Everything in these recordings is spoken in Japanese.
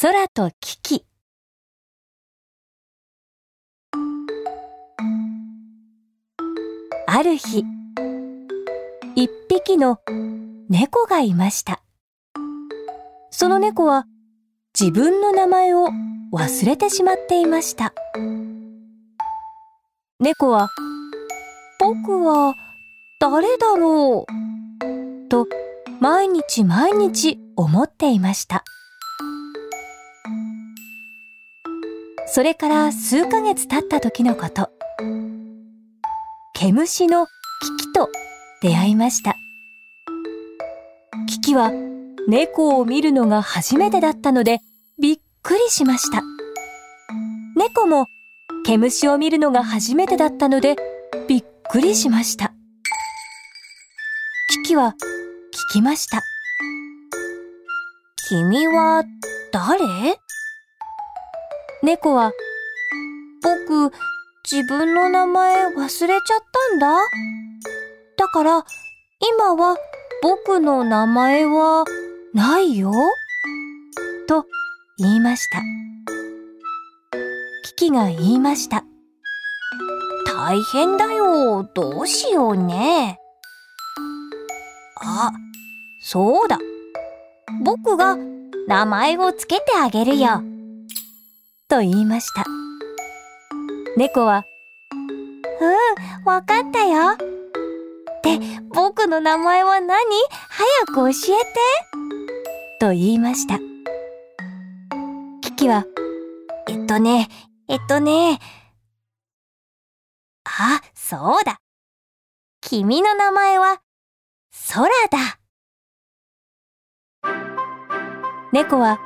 空とキキある日一匹の猫がいました。その猫は自分の名前を忘れてしまっていました。猫は僕は誰だろう？と毎日毎日思っていました。それから数ヶ月経った時のこと。毛虫のキキと出会いました。キキは猫を見るのが初めてだったのでびっくりしました。猫も毛虫を見るのが初めてだったのでびっくりしました。キキは聞きました君は誰？猫は僕自分の名前忘れちゃったんだ。だから今は僕の名前はないよ。と言いました。キキが言いました。大変だよ。どうしようね。あそうだ。僕が名前をつけてあげるよ。と言いました。猫はうんわかったよ。で僕の名前は何？早く教えて。と言いました。キキはえっとねえっとね。あそうだ。君の名前は空だ。猫は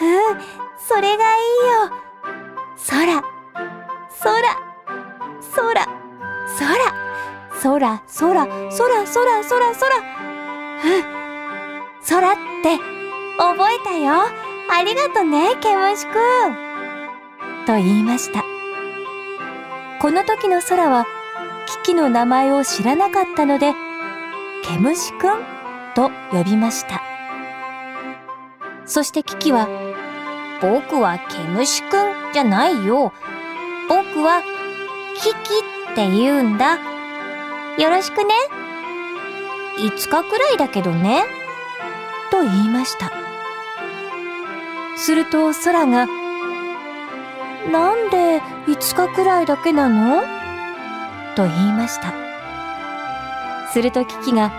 うんそれがいいよ。空。空。空。空。空空。空空空空。うん。空って覚えたよ。ありがとねケムシくん。と言いました。この時の空はキキの名前を知らなかったのでケムシくんと呼びました。そしてキキは僕はケムシくんじゃないよ僕はキキって言うんだよろしくね5日くらいだけどねと言いました。すると空がなんで5日くらいだけなの？と言いました。するとキキが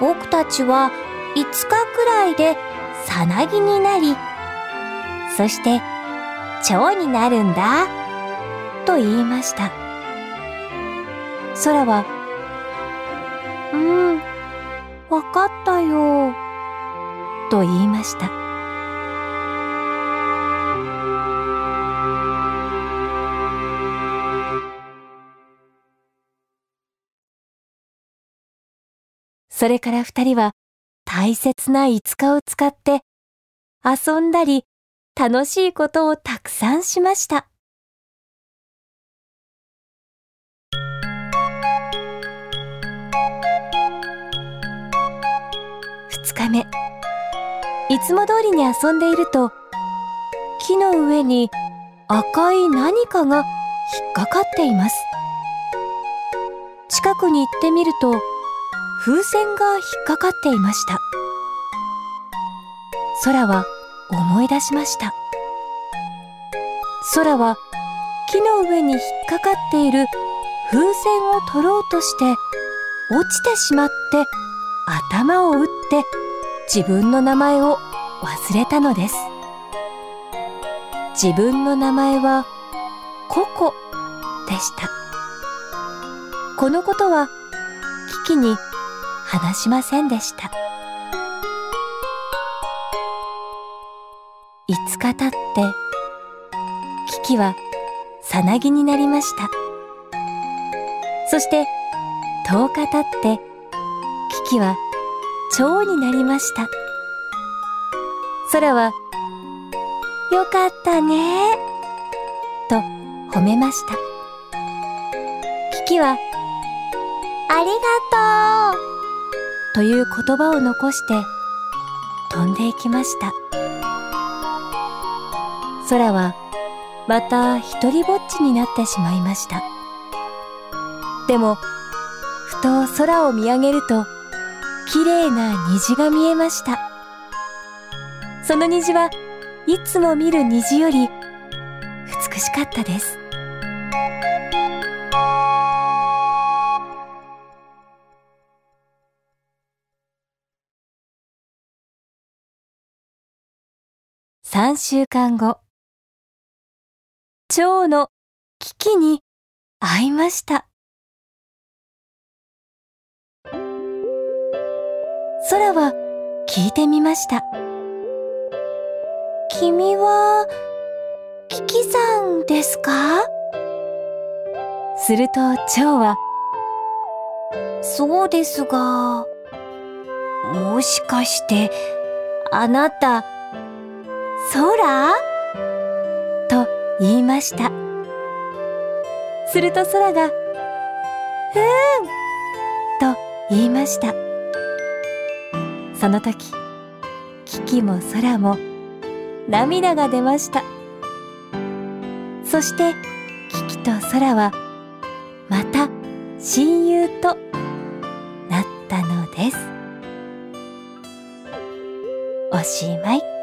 僕たちは5日くらいでさなぎになりそして蝶になるんだと言いました。空はうんわかったよと言いました。それから二人は大切な5日を使って遊んだり楽しいことをたくさんしました。2日目。いつも通りに遊んでいると木の上に赤い何かが引っかかっています。近くに行ってみると風船が引っかかっていました。空は思い出しました。空は木の上に引っかかっている風船を取ろうとして落ちてしまって頭を打って自分の名前を忘れたのです。自分の名前はココでした。このことはキキに話しませんでした。5日経ってキキはさなぎになりました。そして10日経ってキキは蝶になりました。空はよかったねと褒めました。キキはありがとうという言葉を残して飛んでいきました。空はまた一りぼっちになってしまいました。でもふと空を見上げると綺麗な虹が見えました。その虹はいつも見る虹より美しかったです。3週間後。蝶の危機に会いました。空は聞いてみました。君はキキさんですか？すると蝶はそうですがもしかしてあなた空？言いました。すると空がうんと言いました。その時キキも空も涙が出ました。そしてキキと空はまた親友となったのです。おしまい。